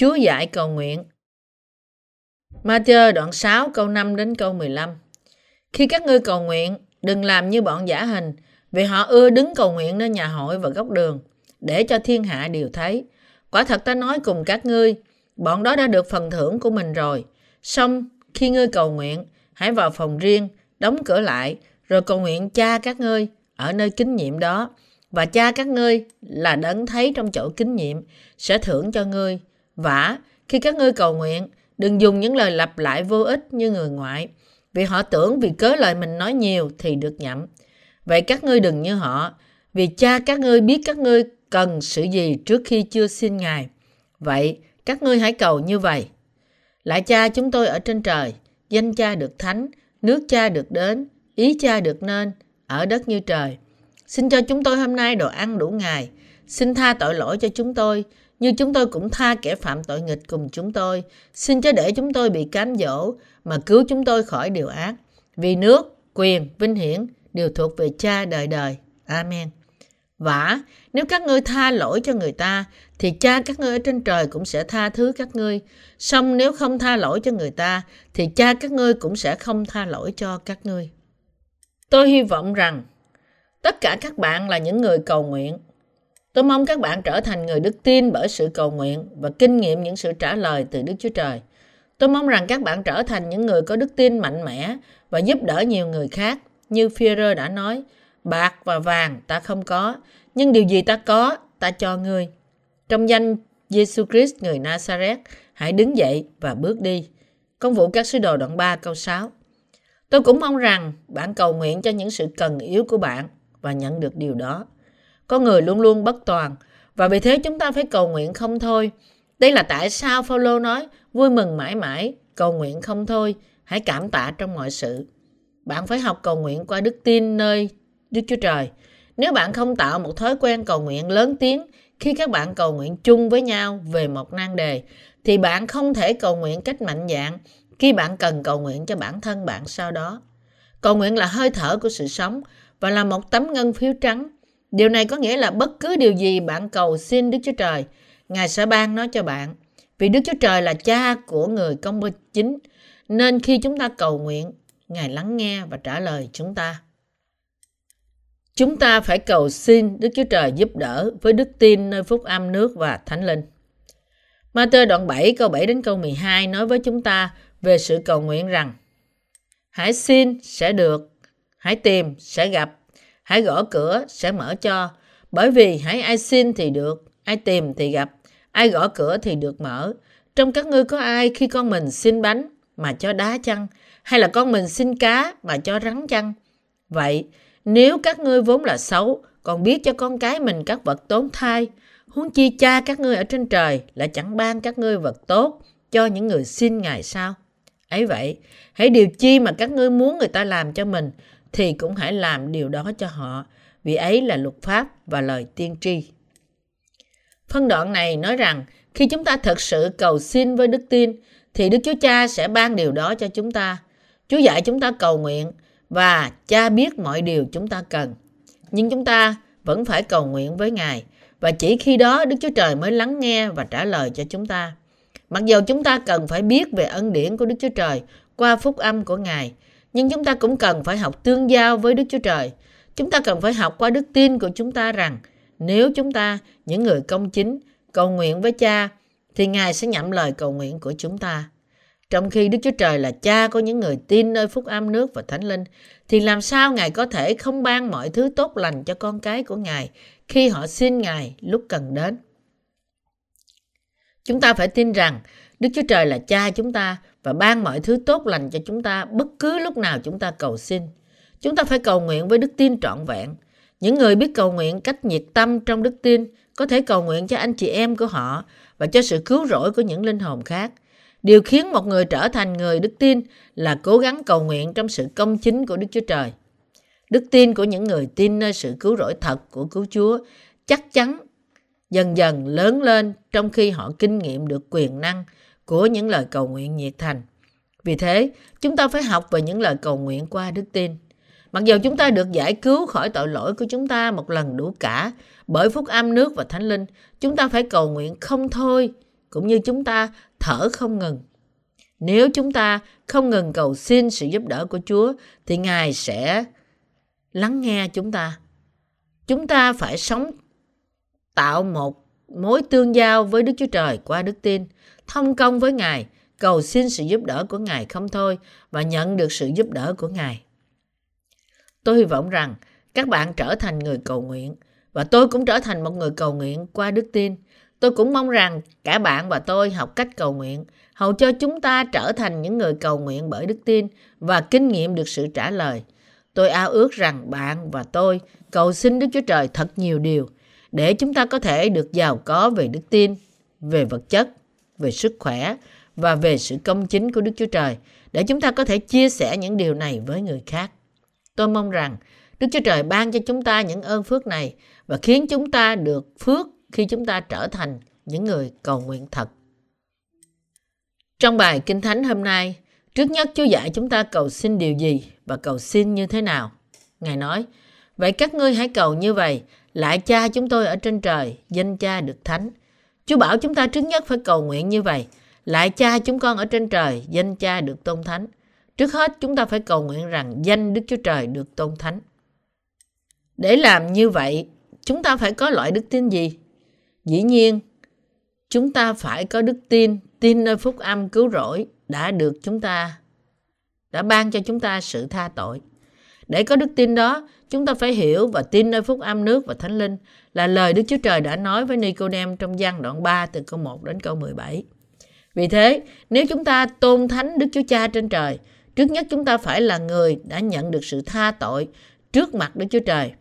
Chúa dạy cầu nguyện. Matthew đoạn 6 câu 5 đến câu 15. Khi các ngươi cầu nguyện, đừng làm như bọn giả hình, vì họ ưa đứng cầu nguyện nơi nhà hội và góc đường, để cho thiên hạ đều thấy. Quả thật ta nói cùng các ngươi, bọn đó đã được phần thưởng của mình rồi. Xong, khi ngươi cầu nguyện, hãy vào phòng riêng, đóng cửa lại, rồi cầu nguyện cha các ngươi ở nơi kính nhiệm đó. Và cha các ngươi là đấng thấy trong chỗ kính nhiệm, sẽ thưởng cho ngươi. Vả, khi các ngươi cầu nguyện, đừng dùng những lời lặp lại vô ích như người ngoại, vì họ tưởng vì cớ lời mình nói nhiều thì được nhậm. Vậy các ngươi đừng như họ, vì cha các ngươi biết các ngươi cần sự gì trước khi chưa xin Ngài. Vậy, các ngươi hãy cầu như vậy. Lại cha chúng tôi ở trên trời, danh cha được thánh, nước cha được đến, ý cha được nên, ở đất như trời. Xin cho chúng tôi hôm nay đồ ăn đủ ngày. Xin tha tội lỗi cho chúng tôi, như chúng tôi cũng tha kẻ phạm tội nghịch cùng chúng tôi. Xin cho để chúng tôi bị cám dỗ, mà cứu chúng tôi khỏi điều ác. Vì nước, quyền, vinh hiển đều thuộc về cha đời đời. Amen. Vả, nếu các ngươi tha lỗi cho người ta, thì cha các ngươi ở trên trời cũng sẽ tha thứ các ngươi. song nếu không tha lỗi cho người ta, thì cha các ngươi cũng sẽ không tha lỗi cho các ngươi. Tôi hy vọng rằng tất cả các bạn là những người cầu nguyện. Tôi mong các bạn trở thành người đức tin bởi sự cầu nguyện và kinh nghiệm những sự trả lời từ Đức Chúa Trời. Tôi mong rằng các bạn trở thành những người có đức tin mạnh mẽ và giúp đỡ nhiều người khác. Như Führer đã nói, bạc và vàng ta không có, nhưng điều gì ta có, ta cho ngươi. Trong danh Jesus Christ người Nazareth, hãy đứng dậy và bước đi. Công vụ các sứ đồ đoạn 3 câu 6. Tôi cũng mong rằng bạn cầu nguyện cho những sự cần yếu của bạn và nhận được điều đó. Có người luôn luôn bất toàn và vì thế chúng ta phải cầu nguyện không thôi. Đây là tại sao Phaolô nói vui mừng mãi mãi, cầu nguyện không thôi, hãy cảm tạ trong mọi sự. Bạn phải học cầu nguyện qua đức tin nơi Đức Chúa Trời. Nếu bạn không tạo một thói quen cầu nguyện lớn tiếng khi các bạn cầu nguyện chung với nhau về một nan đề, thì bạn không thể cầu nguyện cách mạnh dạn khi bạn cần cầu nguyện cho bản thân bạn sau đó. Cầu nguyện là hơi thở của sự sống và là một tấm ngân phiếu trắng. Điều này có nghĩa là bất cứ điều gì bạn cầu xin Đức Chúa Trời, Ngài sẽ ban nó cho bạn. Vì Đức Chúa Trời là cha của người công chính, nên khi chúng ta cầu nguyện, Ngài lắng nghe và trả lời chúng ta. Chúng ta phải cầu xin Đức Chúa Trời giúp đỡ với đức tin nơi phúc âm nước và thánh linh. Matthew đoạn 7 câu 7 đến câu 12 nói với chúng ta về sự cầu nguyện rằng Hãy xin sẽ được, hãy tìm sẽ gặp, hãy gõ cửa sẽ mở cho. Bởi vì hãy ai xin thì được, ai tìm thì gặp, ai gõ cửa thì được mở. Trong các ngươi có ai khi con mình xin bánh mà cho đá chăng, hay là con mình xin cá mà cho rắn chăng? Vậy, nếu các ngươi vốn là xấu, còn biết cho con cái mình các vật tốn thai, huống chi cha các ngươi ở trên trời là chẳng ban các ngươi vật tốt cho những người xin Ngài sao? ấy vậy, hãy điều chi mà các ngươi muốn người ta làm cho mình, thì cũng hãy làm điều đó cho họ, vì ấy là luật pháp và lời tiên tri. Phân đoạn này nói rằng, khi chúng ta thật sự cầu xin với đức tin, thì Đức Chúa Cha sẽ ban điều đó cho chúng ta. Chúa dạy chúng ta cầu nguyện, và cha biết mọi điều chúng ta cần. Nhưng chúng ta vẫn phải cầu nguyện với Ngài và chỉ khi đó Đức Chúa Trời mới lắng nghe và trả lời cho chúng ta. Mặc dù chúng ta cần phải biết về ân điển của Đức Chúa Trời qua phúc âm của Ngài, nhưng chúng ta cũng cần phải học tương giao với Đức Chúa Trời. Chúng ta cần phải học qua đức tin của chúng ta rằng nếu chúng ta, những người công chính, cầu nguyện với cha, thì Ngài sẽ nhậm lời cầu nguyện của chúng ta. Trong khi Đức Chúa Trời là cha của những người tin nơi phúc âm nước và thánh linh, thì làm sao Ngài có thể không ban mọi thứ tốt lành cho con cái của Ngài khi họ xin Ngài lúc cần đến? Chúng ta phải tin rằng Đức Chúa Trời là cha chúng ta và ban mọi thứ tốt lành cho chúng ta bất cứ lúc nào chúng ta cầu xin. Chúng ta phải cầu nguyện với đức tin trọn vẹn. Những người biết cầu nguyện cách nhiệt tâm trong đức tin có thể cầu nguyện cho anh chị em của họ và cho sự cứu rỗi của những linh hồn khác. Điều khiến một người trở thành người đức tin là cố gắng cầu nguyện trong sự công chính của Đức Chúa Trời. Đức tin của những người tin nơi sự cứu rỗi thật của cứu Chúa chắc chắn dần dần lớn lên trong khi họ kinh nghiệm được quyền năng của những lời cầu nguyện nhiệt thành. Vì thế, chúng ta phải học về những lời cầu nguyện qua đức tin. Mặc dù chúng ta được giải cứu khỏi tội lỗi của chúng ta một lần đủ cả bởi phúc âm nước và thánh linh, chúng ta phải cầu nguyện không thôi cũng như chúng ta thở không ngừng. Nếu chúng ta không ngừng cầu xin sự giúp đỡ của Chúa thì Ngài sẽ lắng nghe chúng ta. Chúng ta phải sống tạo một mối tương giao với Đức Chúa Trời qua đức tin, thông công với Ngài, cầu xin sự giúp đỡ của Ngài không thôi và nhận được sự giúp đỡ của Ngài. Tôi hy vọng rằng các bạn trở thành người cầu nguyện và tôi cũng trở thành một người cầu nguyện qua đức tin. Tôi cũng mong rằng cả bạn và tôi học cách cầu nguyện, hầu cho chúng ta trở thành những người cầu nguyện bởi đức tin và kinh nghiệm được sự trả lời. Tôi ao ước rằng bạn và tôi cầu xin Đức Chúa Trời thật nhiều điều để chúng ta có thể được giàu có về đức tin, về vật chất, về sức khỏe và về sự công chính của Đức Chúa Trời để chúng ta có thể chia sẻ những điều này với người khác. Tôi mong rằng Đức Chúa Trời ban cho chúng ta những ơn phước này và khiến chúng ta được phước khi chúng ta trở thành những người cầu nguyện thật. Trong bài Kinh Thánh hôm nay, trước nhất Chúa dạy chúng ta cầu xin điều gì và cầu xin như thế nào. Ngài nói, vậy các ngươi hãy cầu như vậy, lại cha chúng tôi ở trên trời, danh cha được thánh. Chúa bảo chúng ta trước nhất phải cầu nguyện như vậy, lại cha chúng con ở trên trời, danh cha được tôn thánh. Trước hết chúng ta phải cầu nguyện rằng danh Đức Chúa Trời được tôn thánh. Để làm như vậy, chúng ta phải có loại đức tin gì? Dĩ nhiên, chúng ta phải có đức tin, tin nơi phúc âm cứu rỗi đã được chúng ta, đã ban cho chúng ta sự tha tội. Để có đức tin đó, chúng ta phải hiểu và tin nơi phúc âm nước và thánh linh là lời Đức Chúa Trời đã nói với Nicodem trong gian đoạn 3 từ câu 1 đến câu 17. Vì thế, nếu chúng ta tôn thánh Đức Chúa Cha trên trời, trước nhất chúng ta phải là người đã nhận được sự tha tội trước mặt Đức Chúa Trời.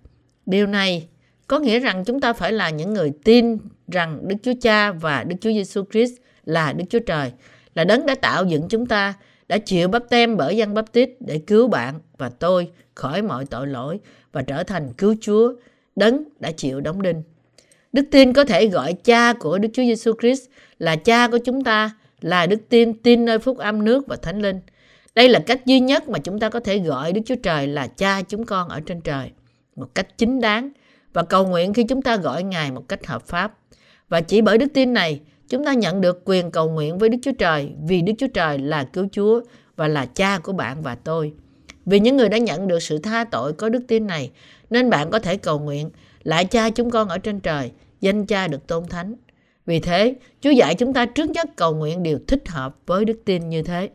Điều này có nghĩa rằng chúng ta phải là những người tin rằng Đức Chúa Cha và Đức Chúa Giêsu Christ là Đức Chúa Trời, là đấng đã tạo dựng chúng ta, đã chịu bắp tem bởi dân bắp tít để cứu bạn và tôi khỏi mọi tội lỗi và trở thành cứu Chúa, đấng đã chịu đóng đinh. Đức tin có thể gọi cha của Đức Chúa Giêsu Christ là cha của chúng ta, là đức tin tin nơi phúc âm nước và thánh linh. Đây là cách duy nhất mà chúng ta có thể gọi Đức Chúa Trời là cha chúng con ở trên trời một cách chính đáng và cầu nguyện khi chúng ta gọi Ngài một cách hợp pháp. Và chỉ bởi đức tin này, chúng ta nhận được quyền cầu nguyện với Đức Chúa Trời vì Đức Chúa Trời là cứu Chúa và là cha của bạn và tôi. Vì những người đã nhận được sự tha tội có đức tin này, nên bạn có thể cầu nguyện, lại cha chúng con ở trên trời, danh cha được tôn thánh. Vì thế, Chúa dạy chúng ta trước nhất cầu nguyện điều thích hợp với đức tin như thế.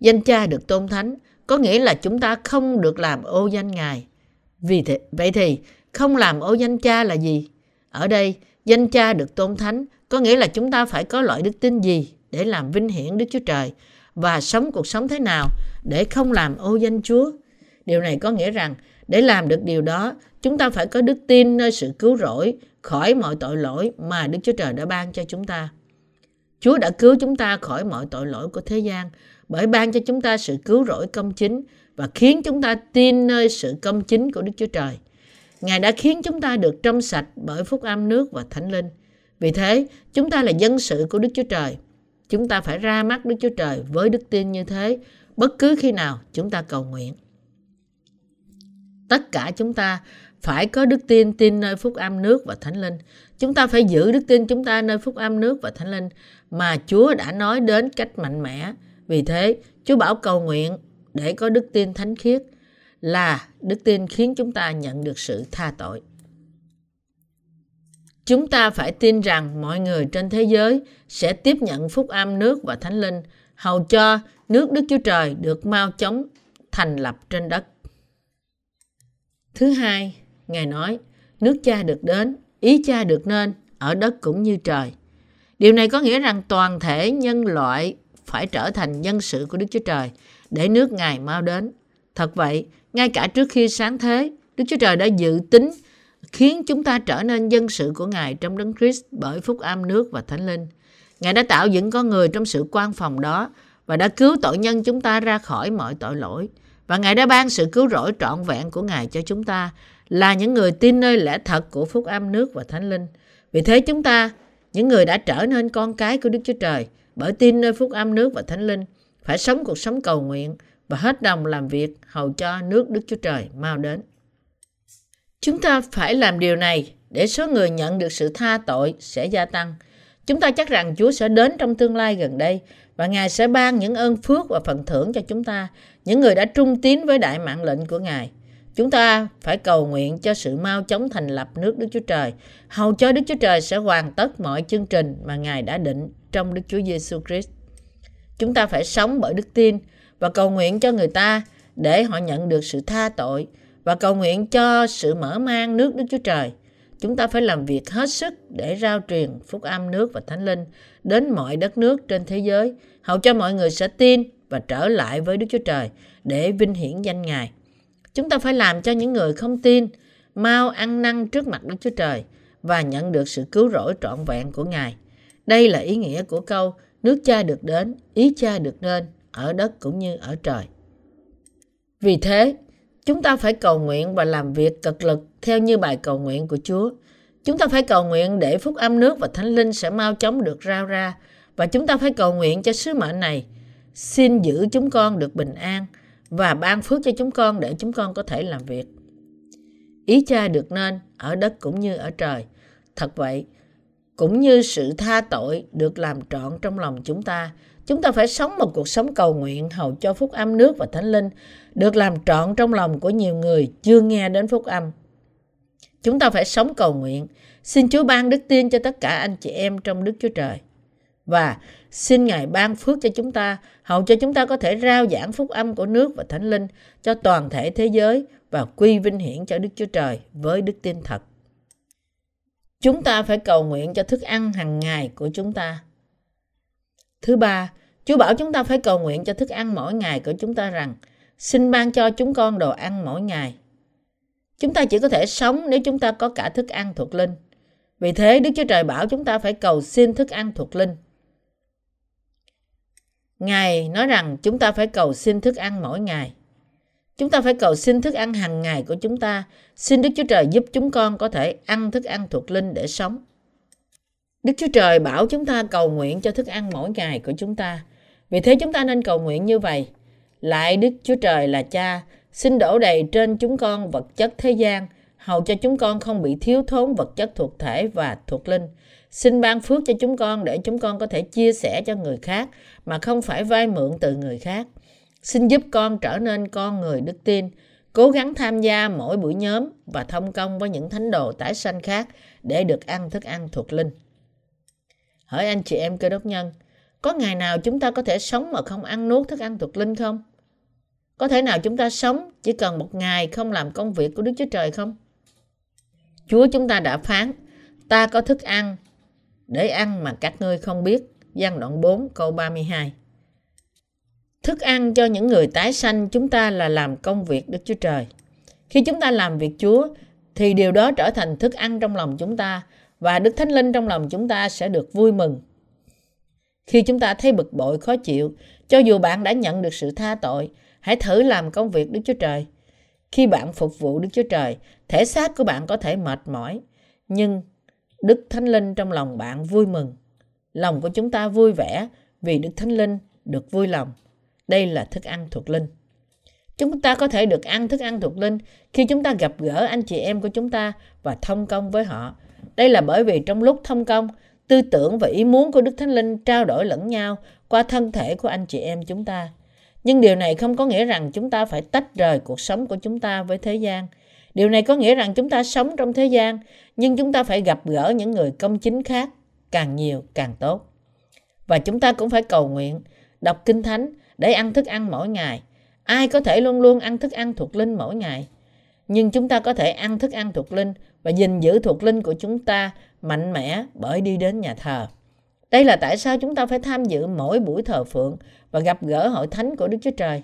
Danh cha được tôn thánh có nghĩa là chúng ta không được làm ô danh Ngài. Vì thế, vậy thì không làm ô danh cha là gì? Ở đây, danh cha được tôn thánh có nghĩa là chúng ta phải có loại đức tin gì để làm vinh hiển Đức Chúa Trời và sống cuộc sống thế nào để không làm ô danh Chúa. Điều này có nghĩa rằng để làm được điều đó, chúng ta phải có đức tin nơi sự cứu rỗi khỏi mọi tội lỗi mà Đức Chúa Trời đã ban cho chúng ta. Chúa đã cứu chúng ta khỏi mọi tội lỗi của thế gian bởi ban cho chúng ta sự cứu rỗi công chính và khiến chúng ta tin nơi sự công chính của Đức Chúa Trời. Ngài đã khiến chúng ta được trong sạch bởi phúc âm nước và thánh linh. Vì thế, chúng ta là dân sự của Đức Chúa Trời. Chúng ta phải ra mắt Đức Chúa Trời với đức tin như thế, bất cứ khi nào chúng ta cầu nguyện. Tất cả chúng ta phải có đức tin tin nơi phúc âm nước và thánh linh. Chúng ta phải giữ đức tin chúng ta nơi phúc âm nước và thánh linh mà Chúa đã nói đến cách mạnh mẽ. Vì thế, Chúa bảo cầu nguyện để có đức tin thánh khiết là đức tin khiến chúng ta nhận được sự tha tội. Chúng ta phải tin rằng mọi người trên thế giới sẽ tiếp nhận phúc âm nước và thánh linh, hầu cho nước Đức Chúa Trời được mau chóng thành lập trên đất. Thứ hai, Ngài nói, nước cha được đến, ý cha được nên, ở đất cũng như trời. Điều này có nghĩa rằng toàn thể nhân loại phải trở thành nhân sự của Đức Chúa Trời để nước Ngài mau đến. Thật vậy, ngay cả trước khi sáng thế, Đức Chúa Trời đã dự tính khiến chúng ta trở nên dân sự của Ngài trong Đấng Christ bởi phúc âm nước và thánh linh. Ngài đã tạo dựng con người trong sự quan phòng đó và đã cứu tội nhân chúng ta ra khỏi mọi tội lỗi. Và Ngài đã ban sự cứu rỗi trọn vẹn của Ngài cho chúng ta là những người tin nơi lẽ thật của phúc âm nước và thánh linh. Vì thế chúng ta, những người đã trở nên con cái của Đức Chúa Trời bởi tin nơi phúc âm nước và thánh linh, phải sống cuộc sống cầu nguyện và hết đồng làm việc hầu cho nước Đức Chúa Trời mau đến. Chúng ta phải làm điều này để số người nhận được sự tha tội sẽ gia tăng. Chúng ta chắc rằng Chúa sẽ đến trong tương lai gần đây và Ngài sẽ ban những ơn phước và phần thưởng cho chúng ta, những người đã trung tín với đại mạng lệnh của Ngài. Chúng ta phải cầu nguyện cho sự mau chóng thành lập nước Đức Chúa Trời, hầu cho Đức Chúa Trời sẽ hoàn tất mọi chương trình mà Ngài đã định trong Đức Chúa Giêsu Christ. Chúng ta phải sống bởi đức tin và cầu nguyện cho người ta để họ nhận được sự tha tội và cầu nguyện cho sự mở mang nước Đức Chúa Trời. Chúng ta phải làm việc hết sức để rao truyền phúc âm nước và thánh linh đến mọi đất nước trên thế giới, hầu cho mọi người sẽ tin và trở lại với Đức Chúa Trời để vinh hiển danh Ngài. Chúng ta phải làm cho những người không tin mau ăn năn trước mặt Đức Chúa Trời và nhận được sự cứu rỗi trọn vẹn của Ngài. Đây là ý nghĩa của câu nước cha được đến, ý cha được nên, ở đất cũng như ở trời. Vì thế, chúng ta phải cầu nguyện và làm việc cực lực theo như bài cầu nguyện của Chúa. Chúng ta phải cầu nguyện để phúc âm nước và thánh linh sẽ mau chóng được rao ra và chúng ta phải cầu nguyện cho sứ mệnh này. Xin giữ chúng con được bình an và ban phước cho chúng con để chúng con có thể làm việc. Ý cha được nên ở đất cũng như ở trời. Thật vậy, cũng như sự tha tội được làm trọn trong lòng chúng ta, chúng ta phải sống một cuộc sống cầu nguyện hầu cho phúc âm nước và thánh linh được làm trọn trong lòng của nhiều người chưa nghe đến phúc âm. Chúng ta phải sống cầu nguyện, xin Chúa ban đức tin cho tất cả anh chị em trong Đức Chúa Trời. Và xin Ngài ban phước cho chúng ta, hầu cho chúng ta có thể rao giảng phúc âm của nước và thánh linh cho toàn thể thế giới và quy vinh hiển cho Đức Chúa Trời với đức tin thật. Chúng ta phải cầu nguyện cho thức ăn hàng ngày của chúng ta. Thứ ba, Chúa bảo chúng ta phải cầu nguyện cho thức ăn mỗi ngày của chúng ta rằng xin ban cho chúng con đồ ăn mỗi ngày. Chúng ta chỉ có thể sống nếu chúng ta có cả thức ăn thuộc linh. Vì thế Đức Chúa Trời bảo chúng ta phải cầu xin thức ăn thuộc linh. Ngài nói rằng chúng ta phải cầu xin thức ăn mỗi ngày. Chúng ta phải cầu xin thức ăn hàng ngày của chúng ta. Xin Đức Chúa Trời giúp chúng con có thể ăn thức ăn thuộc linh để sống. Đức Chúa Trời bảo chúng ta cầu nguyện cho thức ăn mỗi ngày của chúng ta. Vì thế chúng ta nên cầu nguyện như vậy. Lại Đức Chúa Trời là cha, xin đổ đầy trên chúng con vật chất thế gian, hầu cho chúng con không bị thiếu thốn vật chất thuộc thể và thuộc linh. Xin ban phước cho chúng con để chúng con có thể chia sẻ cho người khác mà không phải vay mượn từ người khác. Xin giúp con trở nên con người đức tin, cố gắng tham gia mỗi buổi nhóm và thông công với những thánh đồ tái sanh khác để được ăn thức ăn thuộc linh. Hỏi anh chị em cơ đốc nhân, có ngày nào chúng ta có thể sống mà không ăn nuốt thức ăn thuộc linh không? Có thể nào chúng ta sống chỉ cần một ngày không làm công việc của Đức Chúa Trời không? Chúa chúng ta đã phán, ta có thức ăn để ăn mà các ngươi không biết. Giang đoạn 4 câu 32 Thức ăn cho những người tái sanh chúng ta là làm công việc Đức Chúa Trời. Khi chúng ta làm việc Chúa, thì điều đó trở thành thức ăn trong lòng chúng ta và Đức Thánh Linh trong lòng chúng ta sẽ được vui mừng. Khi chúng ta thấy bực bội, khó chịu, cho dù bạn đã nhận được sự tha tội, hãy thử làm công việc Đức Chúa Trời. Khi bạn phục vụ Đức Chúa Trời, thể xác của bạn có thể mệt mỏi, nhưng Đức Thánh Linh trong lòng bạn vui mừng. Lòng của chúng ta vui vẻ vì Đức Thánh Linh được vui lòng. Đây là thức ăn thuộc linh. Chúng ta có thể được ăn thức ăn thuộc linh khi chúng ta gặp gỡ anh chị em của chúng ta và thông công với họ. Đây là bởi vì trong lúc thông công, tư tưởng và ý muốn của Đức Thánh Linh trao đổi lẫn nhau qua thân thể của anh chị em chúng ta. Nhưng điều này không có nghĩa rằng chúng ta phải tách rời cuộc sống của chúng ta với thế gian. Điều này có nghĩa rằng chúng ta sống trong thế gian, nhưng chúng ta phải gặp gỡ những người công chính khác, càng nhiều càng tốt. Và chúng ta cũng phải cầu nguyện, đọc kinh thánh để ăn thức ăn mỗi ngày. Ai có thể luôn luôn ăn thức ăn thuộc linh mỗi ngày? Nhưng chúng ta có thể ăn thức ăn thuộc linh và gìn giữ thuộc linh của chúng ta mạnh mẽ bởi đi đến nhà thờ. Đây là tại sao chúng ta phải tham dự mỗi buổi thờ phượng và gặp gỡ hội thánh của Đức Chúa Trời.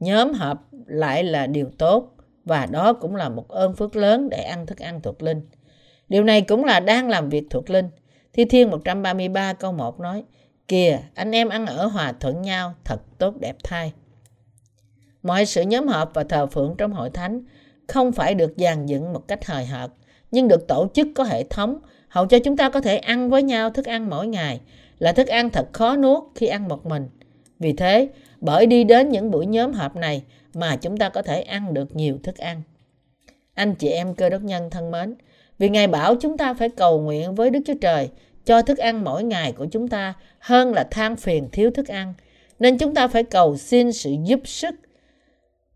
Nhóm họp lại là điều tốt và đó cũng là một ơn phước lớn để ăn thức ăn thuộc linh. Điều này cũng là đang làm việc thuộc linh. Thi Thiên 133 câu 1 nói, Kìa, anh em ăn ở hòa thuận nhau, thật tốt đẹp thay. Mọi sự nhóm họp và thờ phượng trong hội thánh không phải được dàn dựng một cách hời hợt, nhưng được tổ chức có hệ thống, hầu cho chúng ta có thể ăn với nhau thức ăn mỗi ngày, là thức ăn thật khó nuốt khi ăn một mình. Vì thế, bởi đi đến những buổi nhóm họp này mà chúng ta có thể ăn được nhiều thức ăn. Anh chị em cơ đốc nhân thân mến, vì Ngài bảo chúng ta phải cầu nguyện với Đức Chúa Trời cho thức ăn mỗi ngày của chúng ta hơn là than phiền thiếu thức ăn. Nên chúng ta phải cầu xin sự giúp sức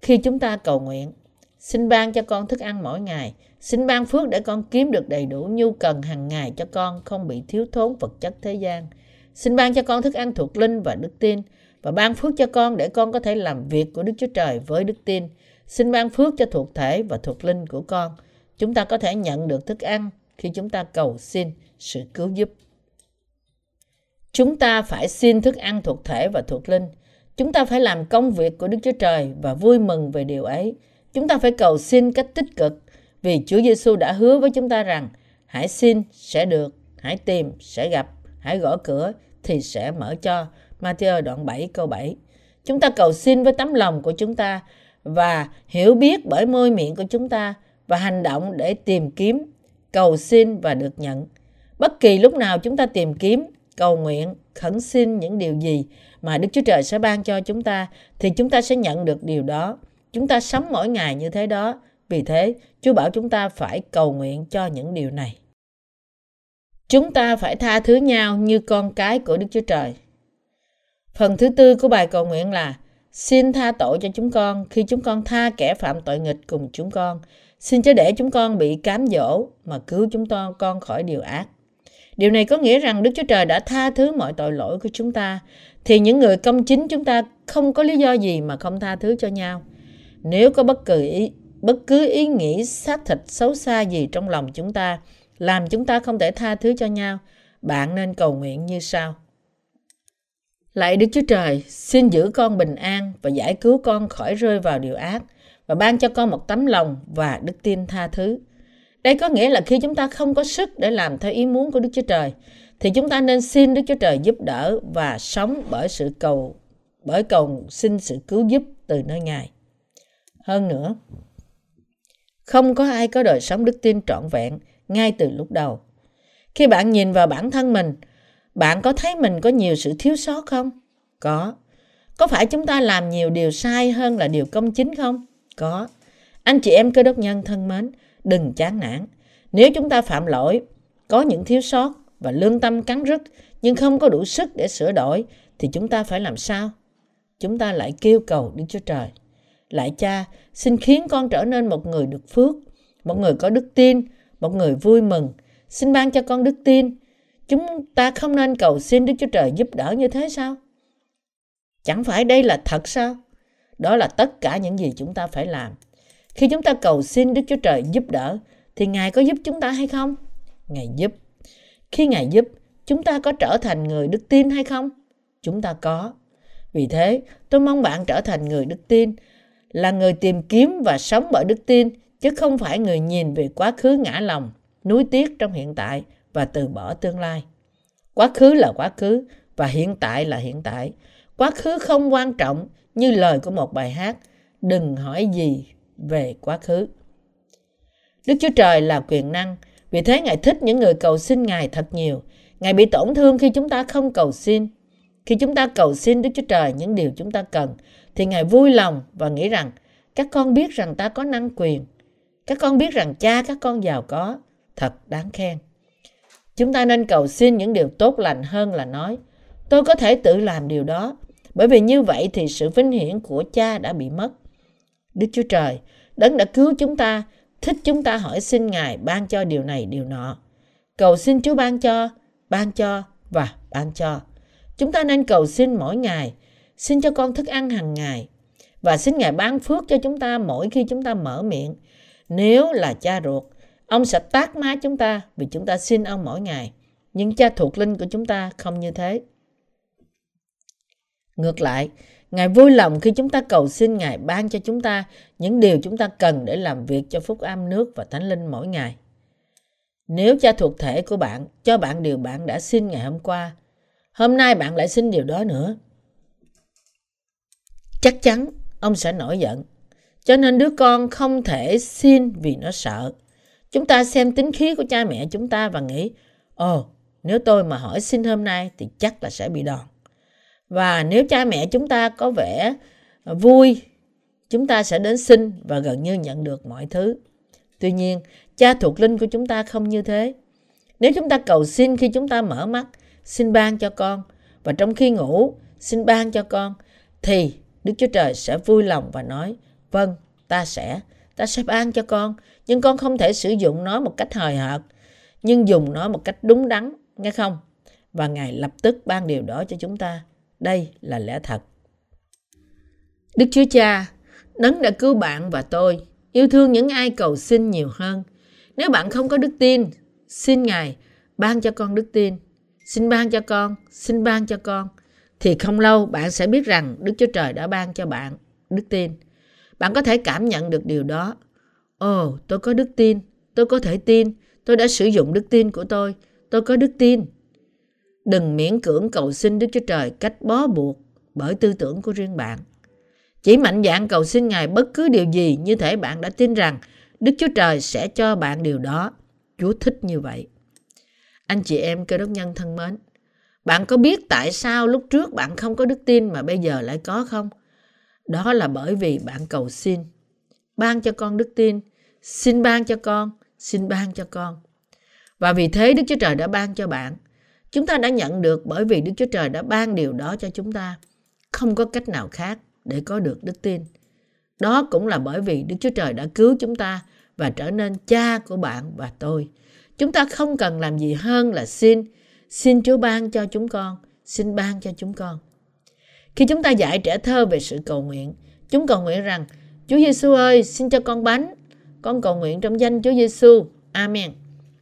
khi chúng ta cầu nguyện. Xin ban cho con thức ăn mỗi ngày. Xin ban phước để con kiếm được đầy đủ nhu cần hàng ngày cho con không bị thiếu thốn vật chất thế gian. Xin ban cho con thức ăn thuộc linh và đức tin và ban phước cho con để con có thể làm việc của Đức Chúa Trời với đức tin. Xin ban phước cho thuộc thể và thuộc linh của con. Chúng ta có thể nhận được thức ăn khi chúng ta cầu xin sự cứu giúp. Chúng ta phải xin thức ăn thuộc thể và thuộc linh. Chúng ta phải làm công việc của Đức Chúa Trời và vui mừng về điều ấy. Chúng ta phải cầu xin cách tích cực vì Chúa Giêsu đã hứa với chúng ta rằng hãy xin sẽ được, hãy tìm sẽ gặp, hãy gõ cửa thì sẽ mở cho. Matthew đoạn 7 câu 7. Chúng ta cầu xin với tấm lòng của chúng ta và hiểu biết bởi môi miệng của chúng ta và hành động để tìm kiếm, cầu xin và được nhận. Bất kỳ lúc nào chúng ta tìm kiếm, cầu nguyện, khẩn xin những điều gì mà Đức Chúa Trời sẽ ban cho chúng ta thì chúng ta sẽ nhận được điều đó. Chúng ta sống mỗi ngày như thế đó. Vì thế, Chúa bảo chúng ta phải cầu nguyện cho những điều này. Chúng ta phải tha thứ nhau như con cái của Đức Chúa Trời. Phần thứ tư của bài cầu nguyện là Xin tha tội cho chúng con khi chúng con tha kẻ phạm tội nghịch cùng chúng con. Xin cho để chúng con bị cám dỗ mà cứu chúng con khỏi điều ác. Điều này có nghĩa rằng Đức Chúa Trời đã tha thứ mọi tội lỗi của chúng ta, thì những người công chính chúng ta không có lý do gì mà không tha thứ cho nhau. Nếu có bất cứ ý, bất cứ ý nghĩ xác thịt xấu xa gì trong lòng chúng ta, làm chúng ta không thể tha thứ cho nhau, bạn nên cầu nguyện như sau. Lạy Đức Chúa Trời, xin giữ con bình an và giải cứu con khỏi rơi vào điều ác và ban cho con một tấm lòng và đức tin tha thứ. Đây có nghĩa là khi chúng ta không có sức để làm theo ý muốn của Đức Chúa Trời, thì chúng ta nên xin Đức Chúa Trời giúp đỡ và sống bởi sự cầu bởi cầu xin sự cứu giúp từ nơi Ngài. Hơn nữa, không có ai có đời sống đức tin trọn vẹn ngay từ lúc đầu. Khi bạn nhìn vào bản thân mình, bạn có thấy mình có nhiều sự thiếu sót không? Có. Có phải chúng ta làm nhiều điều sai hơn là điều công chính không? Có. Anh chị em cơ đốc nhân thân mến, đừng chán nản. Nếu chúng ta phạm lỗi, có những thiếu sót và lương tâm cắn rứt nhưng không có đủ sức để sửa đổi thì chúng ta phải làm sao? Chúng ta lại kêu cầu Đức Chúa Trời. Lại cha, xin khiến con trở nên một người được phước, một người có đức tin, một người vui mừng. Xin ban cho con đức tin. Chúng ta không nên cầu xin Đức Chúa Trời giúp đỡ như thế sao? Chẳng phải đây là thật sao? Đó là tất cả những gì chúng ta phải làm. Khi chúng ta cầu xin Đức Chúa Trời giúp đỡ, thì Ngài có giúp chúng ta hay không? Ngài giúp. Khi Ngài giúp, chúng ta có trở thành người đức tin hay không? Chúng ta có. Vì thế, tôi mong bạn trở thành người đức tin, là người tìm kiếm và sống bởi đức tin, chứ không phải người nhìn về quá khứ ngã lòng, nuối tiếc trong hiện tại và từ bỏ tương lai. Quá khứ là quá khứ và hiện tại là hiện tại. Quá khứ không quan trọng như lời của một bài hát. Đừng hỏi gì về quá khứ. Đức Chúa Trời là quyền năng, vì thế Ngài thích những người cầu xin Ngài thật nhiều. Ngài bị tổn thương khi chúng ta không cầu xin. Khi chúng ta cầu xin Đức Chúa Trời những điều chúng ta cần, thì Ngài vui lòng và nghĩ rằng các con biết rằng ta có năng quyền. Các con biết rằng cha các con giàu có, thật đáng khen. Chúng ta nên cầu xin những điều tốt lành hơn là nói, tôi có thể tự làm điều đó, bởi vì như vậy thì sự vinh hiển của cha đã bị mất. Đức Chúa Trời, đấng đã cứu chúng ta, thích chúng ta hỏi xin Ngài ban cho điều này điều nọ. Cầu xin Chúa ban cho, ban cho và ban cho. Chúng ta nên cầu xin mỗi ngày, xin cho con thức ăn hàng ngày và xin Ngài ban phước cho chúng ta mỗi khi chúng ta mở miệng. Nếu là cha ruột, ông sẽ tác má chúng ta vì chúng ta xin ông mỗi ngày. Nhưng cha thuộc linh của chúng ta không như thế. Ngược lại, Ngài vui lòng khi chúng ta cầu xin Ngài ban cho chúng ta những điều chúng ta cần để làm việc cho phúc âm nước và thánh linh mỗi ngày. Nếu cha thuộc thể của bạn cho bạn điều bạn đã xin ngày hôm qua, hôm nay bạn lại xin điều đó nữa. Chắc chắn ông sẽ nổi giận. Cho nên đứa con không thể xin vì nó sợ. Chúng ta xem tính khí của cha mẹ chúng ta và nghĩ, ồ, nếu tôi mà hỏi xin hôm nay thì chắc là sẽ bị đòn. Và nếu cha mẹ chúng ta có vẻ vui, chúng ta sẽ đến xin và gần như nhận được mọi thứ. Tuy nhiên, cha thuộc linh của chúng ta không như thế. Nếu chúng ta cầu xin khi chúng ta mở mắt, xin ban cho con, và trong khi ngủ, xin ban cho con, thì Đức Chúa Trời sẽ vui lòng và nói, vâng, ta sẽ, ta sẽ ban cho con, nhưng con không thể sử dụng nó một cách hời hợt, nhưng dùng nó một cách đúng đắn, nghe không? Và Ngài lập tức ban điều đó cho chúng ta. Đây là lẽ thật. Đức Chúa Cha, Đấng đã cứu bạn và tôi, yêu thương những ai cầu xin nhiều hơn. Nếu bạn không có đức tin, xin Ngài ban cho con đức tin. Xin ban cho con, xin ban cho con. Thì không lâu bạn sẽ biết rằng Đức Chúa Trời đã ban cho bạn đức tin. Bạn có thể cảm nhận được điều đó. Ồ, tôi có đức tin, tôi có thể tin, tôi đã sử dụng đức tin của tôi, tôi có đức tin. Đừng miễn cưỡng cầu xin Đức Chúa Trời cách bó buộc bởi tư tưởng của riêng bạn. Chỉ mạnh dạn cầu xin Ngài bất cứ điều gì như thể bạn đã tin rằng Đức Chúa Trời sẽ cho bạn điều đó. Chúa thích như vậy. Anh chị em cơ đốc nhân thân mến, bạn có biết tại sao lúc trước bạn không có đức tin mà bây giờ lại có không? Đó là bởi vì bạn cầu xin. Ban cho con đức tin, xin ban cho con, xin ban cho con. Và vì thế Đức Chúa Trời đã ban cho bạn. Chúng ta đã nhận được bởi vì Đức Chúa Trời đã ban điều đó cho chúng ta. Không có cách nào khác để có được đức tin. Đó cũng là bởi vì Đức Chúa Trời đã cứu chúng ta và trở nên cha của bạn và tôi. Chúng ta không cần làm gì hơn là xin, xin Chúa ban cho chúng con, xin ban cho chúng con. Khi chúng ta dạy trẻ thơ về sự cầu nguyện, chúng cầu nguyện rằng, Chúa Giêsu ơi, xin cho con bánh. Con cầu nguyện trong danh Chúa Giêsu. Amen.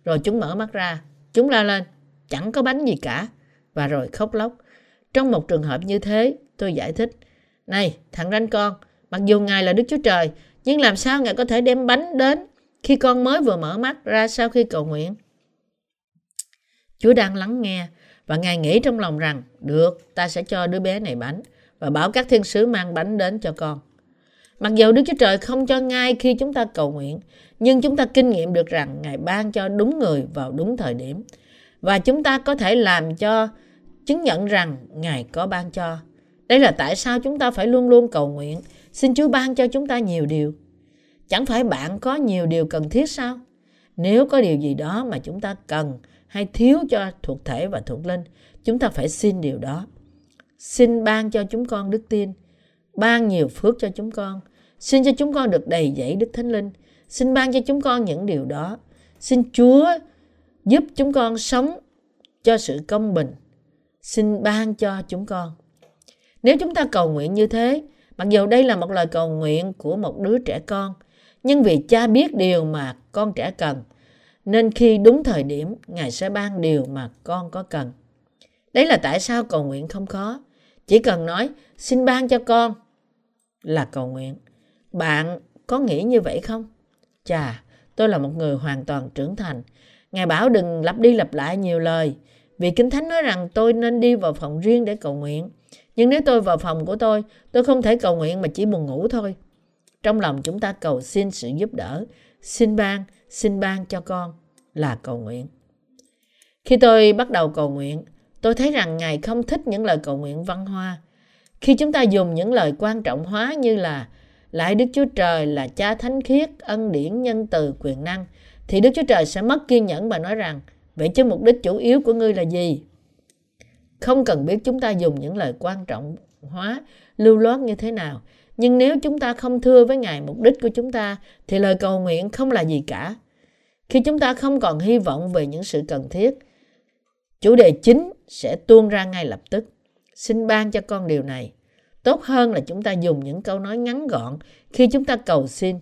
Rồi chúng mở mắt ra, chúng la lên, chẳng có bánh gì cả. Và rồi khóc lóc. Trong một trường hợp như thế, tôi giải thích, này, thằng ranh con, mặc dù Ngài là Đức Chúa Trời, nhưng làm sao Ngài có thể đem bánh đến khi con mới vừa mở mắt ra sau khi cầu nguyện? Chúa đang lắng nghe và Ngài nghĩ trong lòng rằng, được, ta sẽ cho đứa bé này bánh và bảo các thiên sứ mang bánh đến cho con. Mặc dù Đức Chúa Trời không cho ngay khi chúng ta cầu nguyện, nhưng chúng ta kinh nghiệm được rằng Ngài ban cho đúng người vào đúng thời điểm. Và chúng ta có thể làm cho chứng nhận rằng Ngài có ban cho. Đây là tại sao chúng ta phải luôn luôn cầu nguyện, xin Chúa ban cho chúng ta nhiều điều. Chẳng phải bạn có nhiều điều cần thiết sao? Nếu có điều gì đó mà chúng ta cần hay thiếu cho thuộc thể và thuộc linh, chúng ta phải xin điều đó. Xin ban cho chúng con đức tin, ban nhiều phước cho chúng con, xin cho chúng con được đầy dẫy đức thánh linh, xin ban cho chúng con những điều đó. Xin Chúa giúp chúng con sống cho sự công bình. Xin ban cho chúng con. Nếu chúng ta cầu nguyện như thế, mặc dù đây là một lời cầu nguyện của một đứa trẻ con, nhưng vì cha biết điều mà con trẻ cần, nên khi đúng thời điểm, Ngài sẽ ban điều mà con có cần. Đấy là tại sao cầu nguyện không khó. Chỉ cần nói, xin ban cho con là cầu nguyện. Bạn có nghĩ như vậy không? Chà, tôi là một người hoàn toàn trưởng thành. Ngài bảo đừng lặp đi lặp lại nhiều lời. Vì Kinh Thánh nói rằng tôi nên đi vào phòng riêng để cầu nguyện. Nhưng nếu tôi vào phòng của tôi, tôi không thể cầu nguyện mà chỉ buồn ngủ thôi. Trong lòng chúng ta cầu xin sự giúp đỡ, xin ban, xin ban cho con là cầu nguyện. Khi tôi bắt đầu cầu nguyện, tôi thấy rằng Ngài không thích những lời cầu nguyện văn hoa. Khi chúng ta dùng những lời quan trọng hóa như là lại Đức Chúa Trời là cha thánh khiết, ân điển, nhân từ, quyền năng, thì Đức Chúa Trời sẽ mất kiên nhẫn và nói rằng, vậy chứ mục đích chủ yếu của ngươi là gì? Không cần biết chúng ta dùng những lời quan trọng hóa, lưu loát như thế nào. Nhưng nếu chúng ta không thưa với Ngài mục đích của chúng ta, thì lời cầu nguyện không là gì cả. Khi chúng ta không còn hy vọng về những sự cần thiết, chủ đề chính sẽ tuôn ra ngay lập tức. Xin ban cho con điều này. Tốt hơn là chúng ta dùng những câu nói ngắn gọn khi chúng ta cầu xin.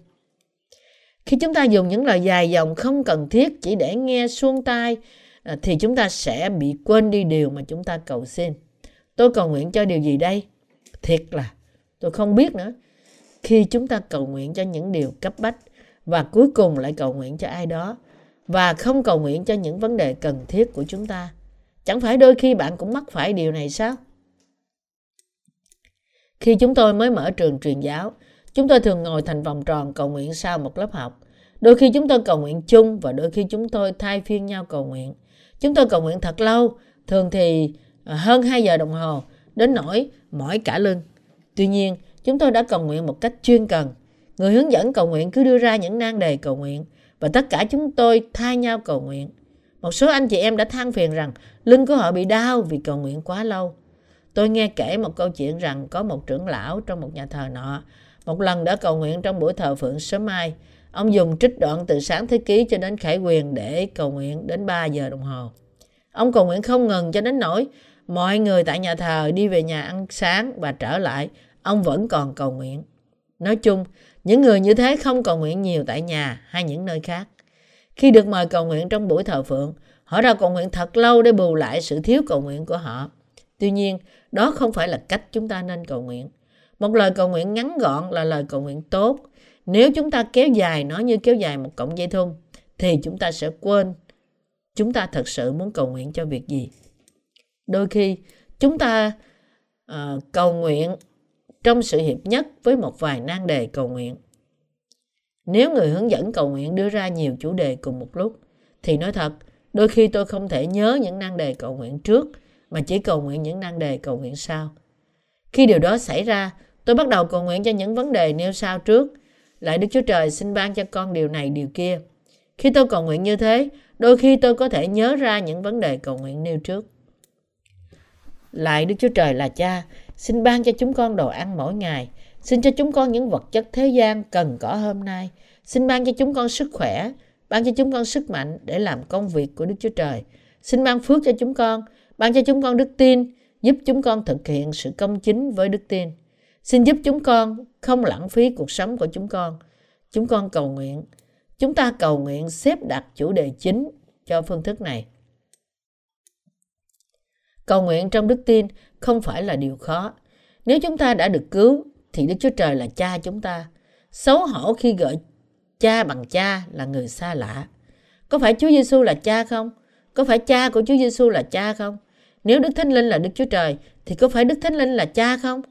Khi chúng ta dùng những lời dài dòng không cần thiết chỉ để nghe suông tai à, thì chúng ta sẽ bị quên đi điều mà chúng ta cầu xin. Tôi cầu nguyện cho điều gì đây? Thiệt là tôi không biết nữa. Khi chúng ta cầu nguyện cho những điều cấp bách và cuối cùng lại cầu nguyện cho ai đó và không cầu nguyện cho những vấn đề cần thiết của chúng ta. Chẳng phải đôi khi bạn cũng mắc phải điều này sao? Khi chúng tôi mới mở trường truyền giáo, chúng tôi thường ngồi thành vòng tròn cầu nguyện sau một lớp học. Đôi khi chúng tôi cầu nguyện chung và đôi khi chúng tôi thay phiên nhau cầu nguyện. Chúng tôi cầu nguyện thật lâu, thường thì à, hơn 2 giờ đồng hồ, đến nỗi mỏi cả lưng. Tuy nhiên, chúng tôi đã cầu nguyện một cách chuyên cần. Người hướng dẫn cầu nguyện cứ đưa ra những nan đề cầu nguyện và tất cả chúng tôi thay nhau cầu nguyện. Một số anh chị em đã than phiền rằng lưng của họ bị đau vì cầu nguyện quá lâu. Tôi nghe kể một câu chuyện rằng có một trưởng lão trong một nhà thờ nọ một lần đã cầu nguyện trong buổi thờ phượng sớm mai. Ông dùng trích đoạn từ sáng thế ký cho đến khải quyền để cầu nguyện đến 3 giờ đồng hồ. Ông cầu nguyện không ngừng cho đến nỗi mọi người tại nhà thờ đi về nhà ăn sáng và trở lại, ông vẫn còn cầu nguyện. Nói chung, những người như thế không cầu nguyện nhiều tại nhà hay những nơi khác. Khi được mời cầu nguyện trong buổi thờ phượng, họ đã cầu nguyện thật lâu để bù lại sự thiếu cầu nguyện của họ. Tuy nhiên, đó không phải là cách chúng ta nên cầu nguyện. Một lời cầu nguyện ngắn gọn là lời cầu nguyện tốt. Nếu chúng ta kéo dài nó như kéo dài một cọng dây thun, thì chúng ta sẽ quên chúng ta thật sự muốn cầu nguyện cho việc gì. Đôi khi chúng ta uh, cầu nguyện trong sự hiệp nhất với một vài nan đề cầu nguyện. Nếu người hướng dẫn cầu nguyện đưa ra nhiều chủ đề cùng một lúc, thì nói thật, đôi khi tôi không thể nhớ những nan đề cầu nguyện trước mà chỉ cầu nguyện những nan đề cầu nguyện sau. Khi điều đó xảy ra, tôi bắt đầu cầu nguyện cho những vấn đề nêu sau trước. Lại Đức Chúa Trời xin ban cho con điều này, điều kia. Khi tôi cầu nguyện như thế, đôi khi tôi có thể nhớ ra những vấn đề cầu nguyện nêu trước. Lại Đức Chúa Trời là cha, xin ban cho chúng con đồ ăn mỗi ngày. Xin cho chúng con những vật chất thế gian cần có hôm nay. Xin ban cho chúng con sức khỏe, ban cho chúng con sức mạnh để làm công việc của Đức Chúa Trời. Xin ban phước cho chúng con, ban cho chúng con đức tin, giúp chúng con thực hiện sự công chính với đức tin. Xin giúp chúng con không lãng phí cuộc sống của chúng con. Chúng con cầu nguyện. Chúng ta cầu nguyện xếp đặt chủ đề chính cho phương thức này. Cầu nguyện trong đức tin không phải là điều khó. Nếu chúng ta đã được cứu thì Đức Chúa Trời là cha chúng ta. Xấu hổ khi gọi cha bằng cha là người xa lạ. Có phải Chúa Giêsu là cha không? Có phải cha của Chúa Giêsu là cha không? Nếu Đức Thánh Linh là Đức Chúa Trời thì có phải Đức Thánh Linh là cha không?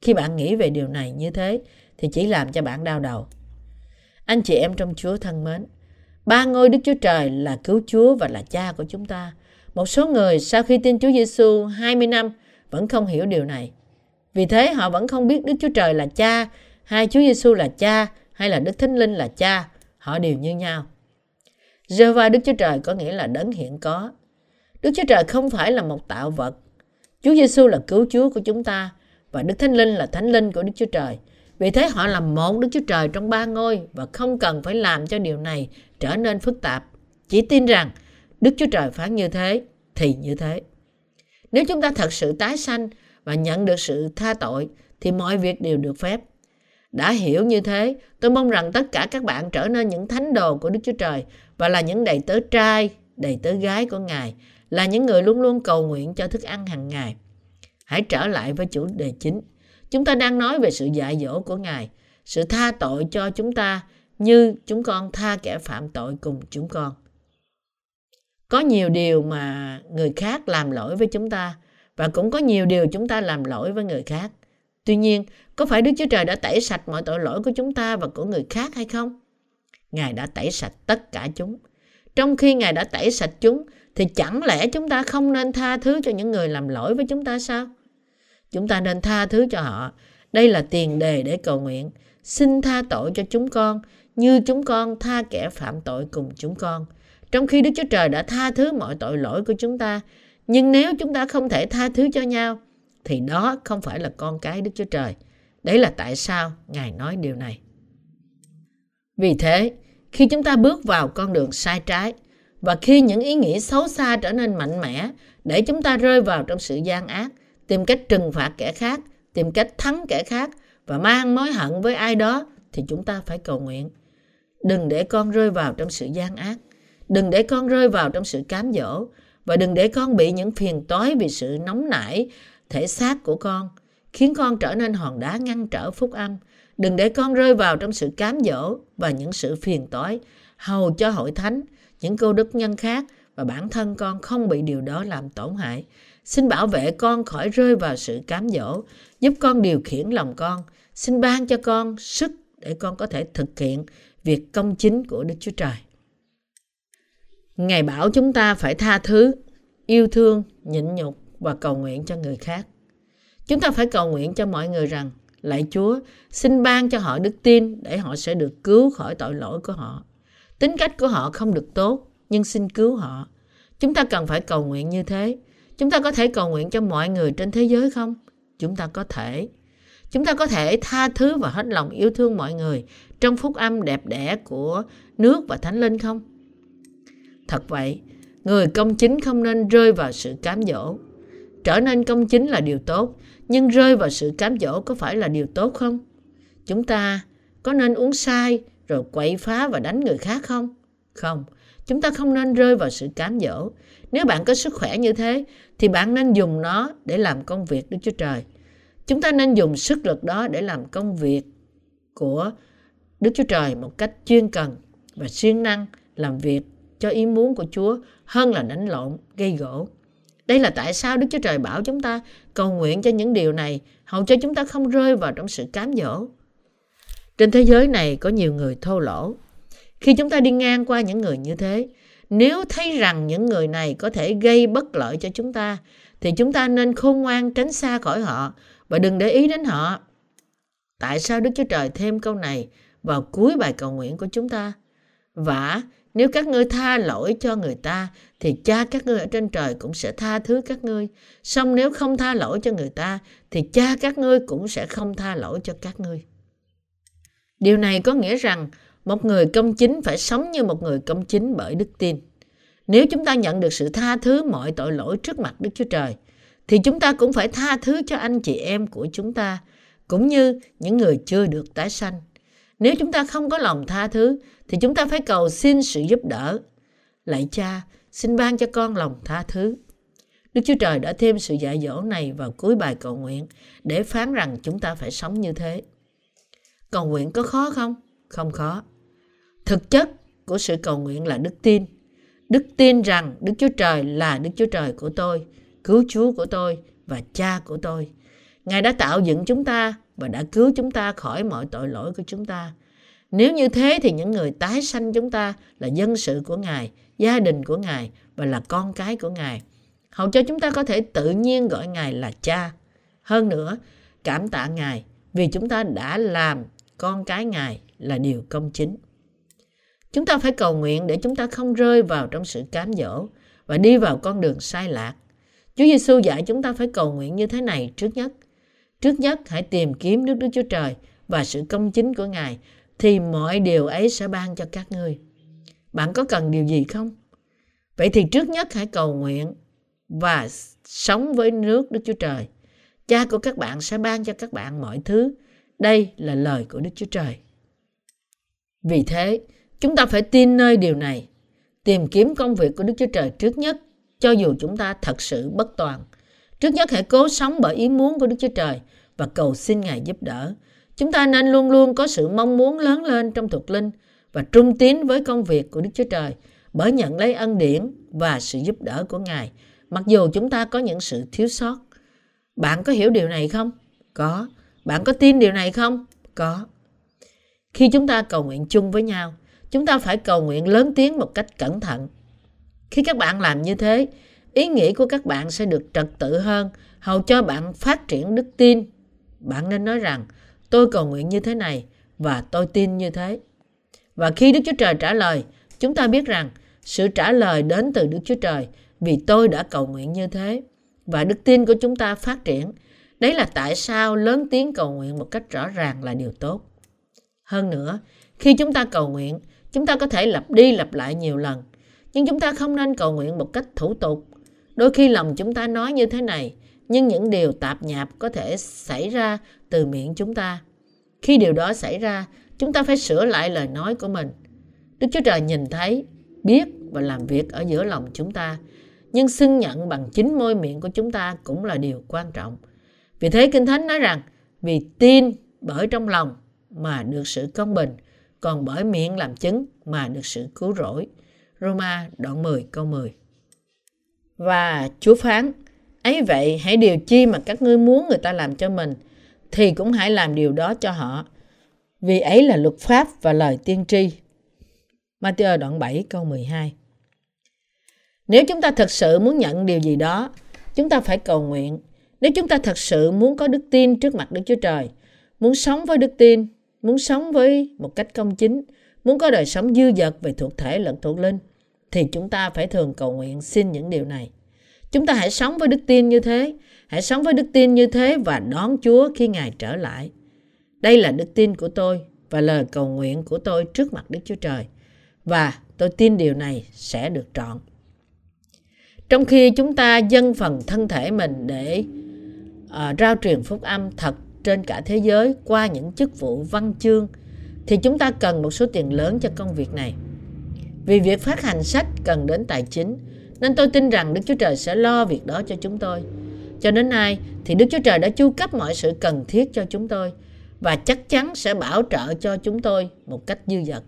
Khi bạn nghĩ về điều này như thế thì chỉ làm cho bạn đau đầu. Anh chị em trong Chúa thân mến, ba ngôi Đức Chúa Trời là cứu Chúa và là cha của chúng ta. Một số người sau khi tin Chúa Giêsu 20 năm vẫn không hiểu điều này. Vì thế họ vẫn không biết Đức Chúa Trời là cha, hay Chúa Giêsu là cha, hay là Đức Thánh Linh là cha. Họ đều như nhau. Jehovah Đức Chúa Trời có nghĩa là đấng hiện có. Đức Chúa Trời không phải là một tạo vật. Chúa Giêsu là cứu Chúa của chúng ta và Đức Thánh Linh là Thánh Linh của Đức Chúa Trời. Vì thế họ là một Đức Chúa Trời trong ba ngôi và không cần phải làm cho điều này trở nên phức tạp. Chỉ tin rằng Đức Chúa Trời phán như thế thì như thế. Nếu chúng ta thật sự tái sanh và nhận được sự tha tội thì mọi việc đều được phép. Đã hiểu như thế, tôi mong rằng tất cả các bạn trở nên những thánh đồ của Đức Chúa Trời và là những đầy tớ trai, đầy tớ gái của Ngài, là những người luôn luôn cầu nguyện cho thức ăn hàng ngày. Hãy trở lại với chủ đề chính. Chúng ta đang nói về sự dạy dỗ của Ngài, sự tha tội cho chúng ta như chúng con tha kẻ phạm tội cùng chúng con. Có nhiều điều mà người khác làm lỗi với chúng ta và cũng có nhiều điều chúng ta làm lỗi với người khác. Tuy nhiên, có phải Đức Chúa Trời đã tẩy sạch mọi tội lỗi của chúng ta và của người khác hay không? Ngài đã tẩy sạch tất cả chúng. Trong khi Ngài đã tẩy sạch chúng, thì chẳng lẽ chúng ta không nên tha thứ cho những người làm lỗi với chúng ta sao? Chúng ta nên tha thứ cho họ. Đây là tiền đề để cầu nguyện. Xin tha tội cho chúng con như chúng con tha kẻ phạm tội cùng chúng con. Trong khi Đức Chúa Trời đã tha thứ mọi tội lỗi của chúng ta, nhưng nếu chúng ta không thể tha thứ cho nhau, thì đó không phải là con cái Đức Chúa Trời. Đấy là tại sao Ngài nói điều này. Vì thế, khi chúng ta bước vào con đường sai trái, và khi những ý nghĩ xấu xa trở nên mạnh mẽ để chúng ta rơi vào trong sự gian ác, tìm cách trừng phạt kẻ khác, tìm cách thắng kẻ khác và mang mối hận với ai đó thì chúng ta phải cầu nguyện. Đừng để con rơi vào trong sự gian ác. Đừng để con rơi vào trong sự cám dỗ và đừng để con bị những phiền toái vì sự nóng nảy thể xác của con khiến con trở nên hòn đá ngăn trở phúc âm. Đừng để con rơi vào trong sự cám dỗ và những sự phiền toái hầu cho hội thánh những cô đức nhân khác và bản thân con không bị điều đó làm tổn hại. Xin bảo vệ con khỏi rơi vào sự cám dỗ, giúp con điều khiển lòng con. Xin ban cho con sức để con có thể thực hiện việc công chính của Đức Chúa Trời. Ngài bảo chúng ta phải tha thứ, yêu thương, nhịn nhục và cầu nguyện cho người khác. Chúng ta phải cầu nguyện cho mọi người rằng, lạy Chúa, xin ban cho họ đức tin để họ sẽ được cứu khỏi tội lỗi của họ. Tính cách của họ không được tốt nhưng xin cứu họ. Chúng ta cần phải cầu nguyện như thế. Chúng ta có thể cầu nguyện cho mọi người trên thế giới không? Chúng ta có thể. Chúng ta có thể tha thứ và hết lòng yêu thương mọi người trong phúc âm đẹp đẽ của nước và thánh linh không? Thật vậy, người công chính không nên rơi vào sự cám dỗ. Trở nên công chính là điều tốt, nhưng rơi vào sự cám dỗ có phải là điều tốt không? Chúng ta có nên uống sai rồi quậy phá và đánh người khác không? Không, chúng ta không nên rơi vào sự cám dỗ. Nếu bạn có sức khỏe như thế, thì bạn nên dùng nó để làm công việc Đức Chúa Trời. Chúng ta nên dùng sức lực đó để làm công việc của Đức Chúa Trời một cách chuyên cần và siêng năng làm việc cho ý muốn của Chúa hơn là đánh lộn, gây gỗ. Đây là tại sao Đức Chúa Trời bảo chúng ta cầu nguyện cho những điều này hầu cho chúng ta không rơi vào trong sự cám dỗ. Trên thế giới này có nhiều người thô lỗ. Khi chúng ta đi ngang qua những người như thế, nếu thấy rằng những người này có thể gây bất lợi cho chúng ta, thì chúng ta nên khôn ngoan tránh xa khỏi họ và đừng để ý đến họ. Tại sao Đức Chúa Trời thêm câu này vào cuối bài cầu nguyện của chúng ta? Và nếu các ngươi tha lỗi cho người ta, thì cha các ngươi ở trên trời cũng sẽ tha thứ các ngươi. Xong nếu không tha lỗi cho người ta, thì cha các ngươi cũng sẽ không tha lỗi cho các ngươi. Điều này có nghĩa rằng một người công chính phải sống như một người công chính bởi đức tin. Nếu chúng ta nhận được sự tha thứ mọi tội lỗi trước mặt Đức Chúa Trời, thì chúng ta cũng phải tha thứ cho anh chị em của chúng ta, cũng như những người chưa được tái sanh. Nếu chúng ta không có lòng tha thứ, thì chúng ta phải cầu xin sự giúp đỡ. Lạy cha, xin ban cho con lòng tha thứ. Đức Chúa Trời đã thêm sự dạy dỗ này vào cuối bài cầu nguyện để phán rằng chúng ta phải sống như thế. Cầu nguyện có khó không? Không khó. Thực chất của sự cầu nguyện là đức tin. Đức tin rằng Đức Chúa Trời là Đức Chúa Trời của tôi, cứu Chúa của tôi và cha của tôi. Ngài đã tạo dựng chúng ta và đã cứu chúng ta khỏi mọi tội lỗi của chúng ta. Nếu như thế thì những người tái sanh chúng ta là dân sự của Ngài, gia đình của Ngài và là con cái của Ngài. Hầu cho chúng ta có thể tự nhiên gọi Ngài là cha. Hơn nữa, cảm tạ Ngài vì chúng ta đã làm con cái Ngài là điều công chính. Chúng ta phải cầu nguyện để chúng ta không rơi vào trong sự cám dỗ và đi vào con đường sai lạc. Chúa Giêsu dạy chúng ta phải cầu nguyện như thế này trước nhất. Trước nhất hãy tìm kiếm nước Đức Chúa Trời và sự công chính của Ngài thì mọi điều ấy sẽ ban cho các ngươi. Bạn có cần điều gì không? Vậy thì trước nhất hãy cầu nguyện và sống với nước Đức Chúa Trời. Cha của các bạn sẽ ban cho các bạn mọi thứ. Đây là lời của Đức Chúa Trời. Vì thế, chúng ta phải tin nơi điều này. Tìm kiếm công việc của Đức Chúa Trời trước nhất, cho dù chúng ta thật sự bất toàn. Trước nhất hãy cố sống bởi ý muốn của Đức Chúa Trời và cầu xin Ngài giúp đỡ. Chúng ta nên luôn luôn có sự mong muốn lớn lên trong thuộc linh và trung tín với công việc của Đức Chúa Trời bởi nhận lấy ân điển và sự giúp đỡ của Ngài, mặc dù chúng ta có những sự thiếu sót. Bạn có hiểu điều này không? Có. Bạn có tin điều này không? Có. Khi chúng ta cầu nguyện chung với nhau, chúng ta phải cầu nguyện lớn tiếng một cách cẩn thận. Khi các bạn làm như thế, ý nghĩ của các bạn sẽ được trật tự hơn, hầu cho bạn phát triển đức tin. Bạn nên nói rằng, tôi cầu nguyện như thế này và tôi tin như thế. Và khi Đức Chúa Trời trả lời, chúng ta biết rằng sự trả lời đến từ Đức Chúa Trời vì tôi đã cầu nguyện như thế. Và đức tin của chúng ta phát triển. Đấy là tại sao lớn tiếng cầu nguyện một cách rõ ràng là điều tốt. Hơn nữa, khi chúng ta cầu nguyện, chúng ta có thể lặp đi lặp lại nhiều lần. Nhưng chúng ta không nên cầu nguyện một cách thủ tục. Đôi khi lòng chúng ta nói như thế này, nhưng những điều tạp nhạp có thể xảy ra từ miệng chúng ta. Khi điều đó xảy ra, chúng ta phải sửa lại lời nói của mình. Đức Chúa Trời nhìn thấy, biết và làm việc ở giữa lòng chúng ta. Nhưng xưng nhận bằng chính môi miệng của chúng ta cũng là điều quan trọng. Vì thế Kinh Thánh nói rằng, vì tin bởi trong lòng mà được sự công bình, còn bởi miệng làm chứng mà được sự cứu rỗi. Roma đoạn 10 câu 10 Và Chúa phán, ấy vậy hãy điều chi mà các ngươi muốn người ta làm cho mình, thì cũng hãy làm điều đó cho họ. Vì ấy là luật pháp và lời tiên tri. Matthew đoạn 7 câu 12 Nếu chúng ta thật sự muốn nhận điều gì đó, chúng ta phải cầu nguyện. Nếu chúng ta thật sự muốn có đức tin trước mặt Đức Chúa Trời, muốn sống với đức tin, muốn sống với một cách công chính, muốn có đời sống dư dật về thuộc thể lẫn thuộc linh, thì chúng ta phải thường cầu nguyện xin những điều này. Chúng ta hãy sống với đức tin như thế, hãy sống với đức tin như thế và đón Chúa khi Ngài trở lại. Đây là đức tin của tôi và lời cầu nguyện của tôi trước mặt Đức Chúa Trời. Và tôi tin điều này sẽ được trọn. Trong khi chúng ta dâng phần thân thể mình để uh, rao truyền phúc âm thật trên cả thế giới qua những chức vụ văn chương, thì chúng ta cần một số tiền lớn cho công việc này. Vì việc phát hành sách cần đến tài chính, nên tôi tin rằng Đức Chúa Trời sẽ lo việc đó cho chúng tôi. Cho đến nay thì Đức Chúa Trời đã chu cấp mọi sự cần thiết cho chúng tôi và chắc chắn sẽ bảo trợ cho chúng tôi một cách dư dật.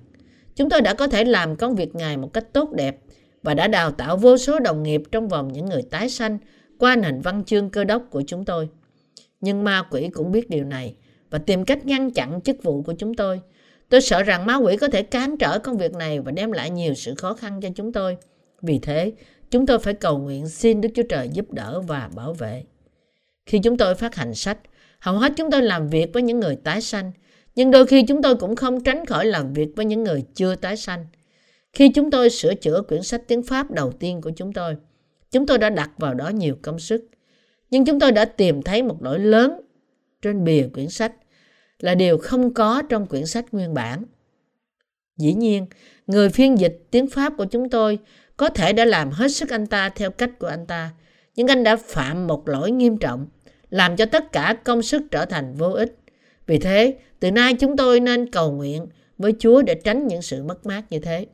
Chúng tôi đã có thể làm công việc Ngài một cách tốt đẹp và đã đào tạo vô số đồng nghiệp trong vòng những người tái sanh qua nền văn chương cơ đốc của chúng tôi. Nhưng ma quỷ cũng biết điều này và tìm cách ngăn chặn chức vụ của chúng tôi. Tôi sợ rằng ma quỷ có thể cản trở công việc này và đem lại nhiều sự khó khăn cho chúng tôi. Vì thế, chúng tôi phải cầu nguyện xin Đức Chúa Trời giúp đỡ và bảo vệ. Khi chúng tôi phát hành sách, hầu hết chúng tôi làm việc với những người tái sanh, nhưng đôi khi chúng tôi cũng không tránh khỏi làm việc với những người chưa tái sanh. Khi chúng tôi sửa chữa quyển sách tiếng Pháp đầu tiên của chúng tôi, chúng tôi đã đặt vào đó nhiều công sức. Nhưng chúng tôi đã tìm thấy một lỗi lớn trên bìa quyển sách là điều không có trong quyển sách nguyên bản. Dĩ nhiên, người phiên dịch tiếng Pháp của chúng tôi có thể đã làm hết sức anh ta theo cách của anh ta, nhưng anh đã phạm một lỗi nghiêm trọng, làm cho tất cả công sức trở thành vô ích. Vì thế, từ nay chúng tôi nên cầu nguyện với Chúa để tránh những sự mất mát như thế.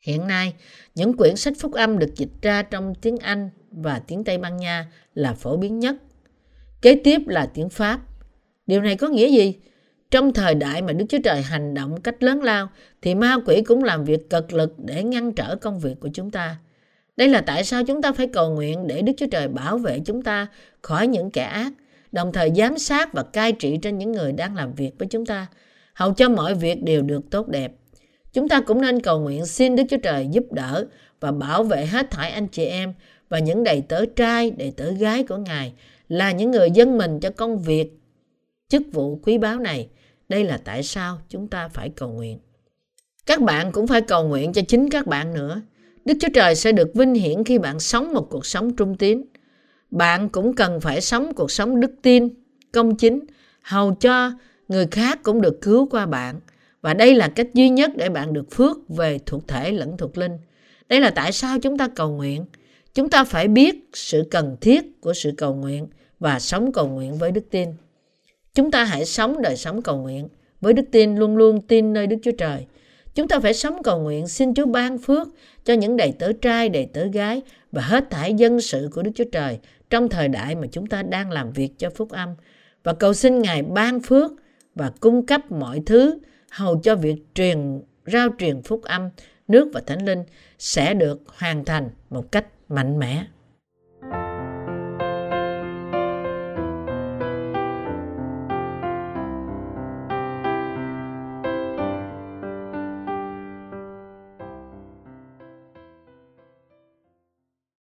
Hiện nay, những quyển sách phúc âm được dịch ra trong tiếng Anh và tiếng Tây Ban Nha là phổ biến nhất. Kế tiếp là tiếng Pháp. Điều này có nghĩa gì? Trong thời đại mà Đức Chúa Trời hành động cách lớn lao, thì ma quỷ cũng làm việc cực lực để ngăn trở công việc của chúng ta. Đây là tại sao chúng ta phải cầu nguyện để Đức Chúa Trời bảo vệ chúng ta khỏi những kẻ ác, đồng thời giám sát và cai trị trên những người đang làm việc với chúng ta, hầu cho mọi việc đều được tốt đẹp. Chúng ta cũng nên cầu nguyện xin Đức Chúa Trời giúp đỡ và bảo vệ hết thảy anh chị em và những đầy tớ trai, đầy tớ gái của Ngài là những người dân mình cho công việc, chức vụ quý báu này. Đây là tại sao chúng ta phải cầu nguyện. Các bạn cũng phải cầu nguyện cho chính các bạn nữa. Đức Chúa Trời sẽ được vinh hiển khi bạn sống một cuộc sống trung tín. Bạn cũng cần phải sống cuộc sống đức tin, công chính, hầu cho người khác cũng được cứu qua bạn. Và đây là cách duy nhất để bạn được phước về thuộc thể lẫn thuộc linh. Đây là tại sao chúng ta cầu nguyện. Chúng ta phải biết sự cần thiết của sự cầu nguyện và sống cầu nguyện với đức tin. Chúng ta hãy sống đời sống cầu nguyện. Với đức tin luôn luôn tin nơi Đức Chúa Trời. Chúng ta phải sống cầu nguyện xin Chúa ban phước cho những đầy tớ trai, đầy tớ gái và hết thảy dân sự của Đức Chúa Trời trong thời đại mà chúng ta đang làm việc cho phúc âm. Và cầu xin Ngài ban phước và cung cấp mọi thứ hầu cho việc truyền rao truyền phúc âm nước và thánh linh sẽ được hoàn thành một cách mạnh mẽ.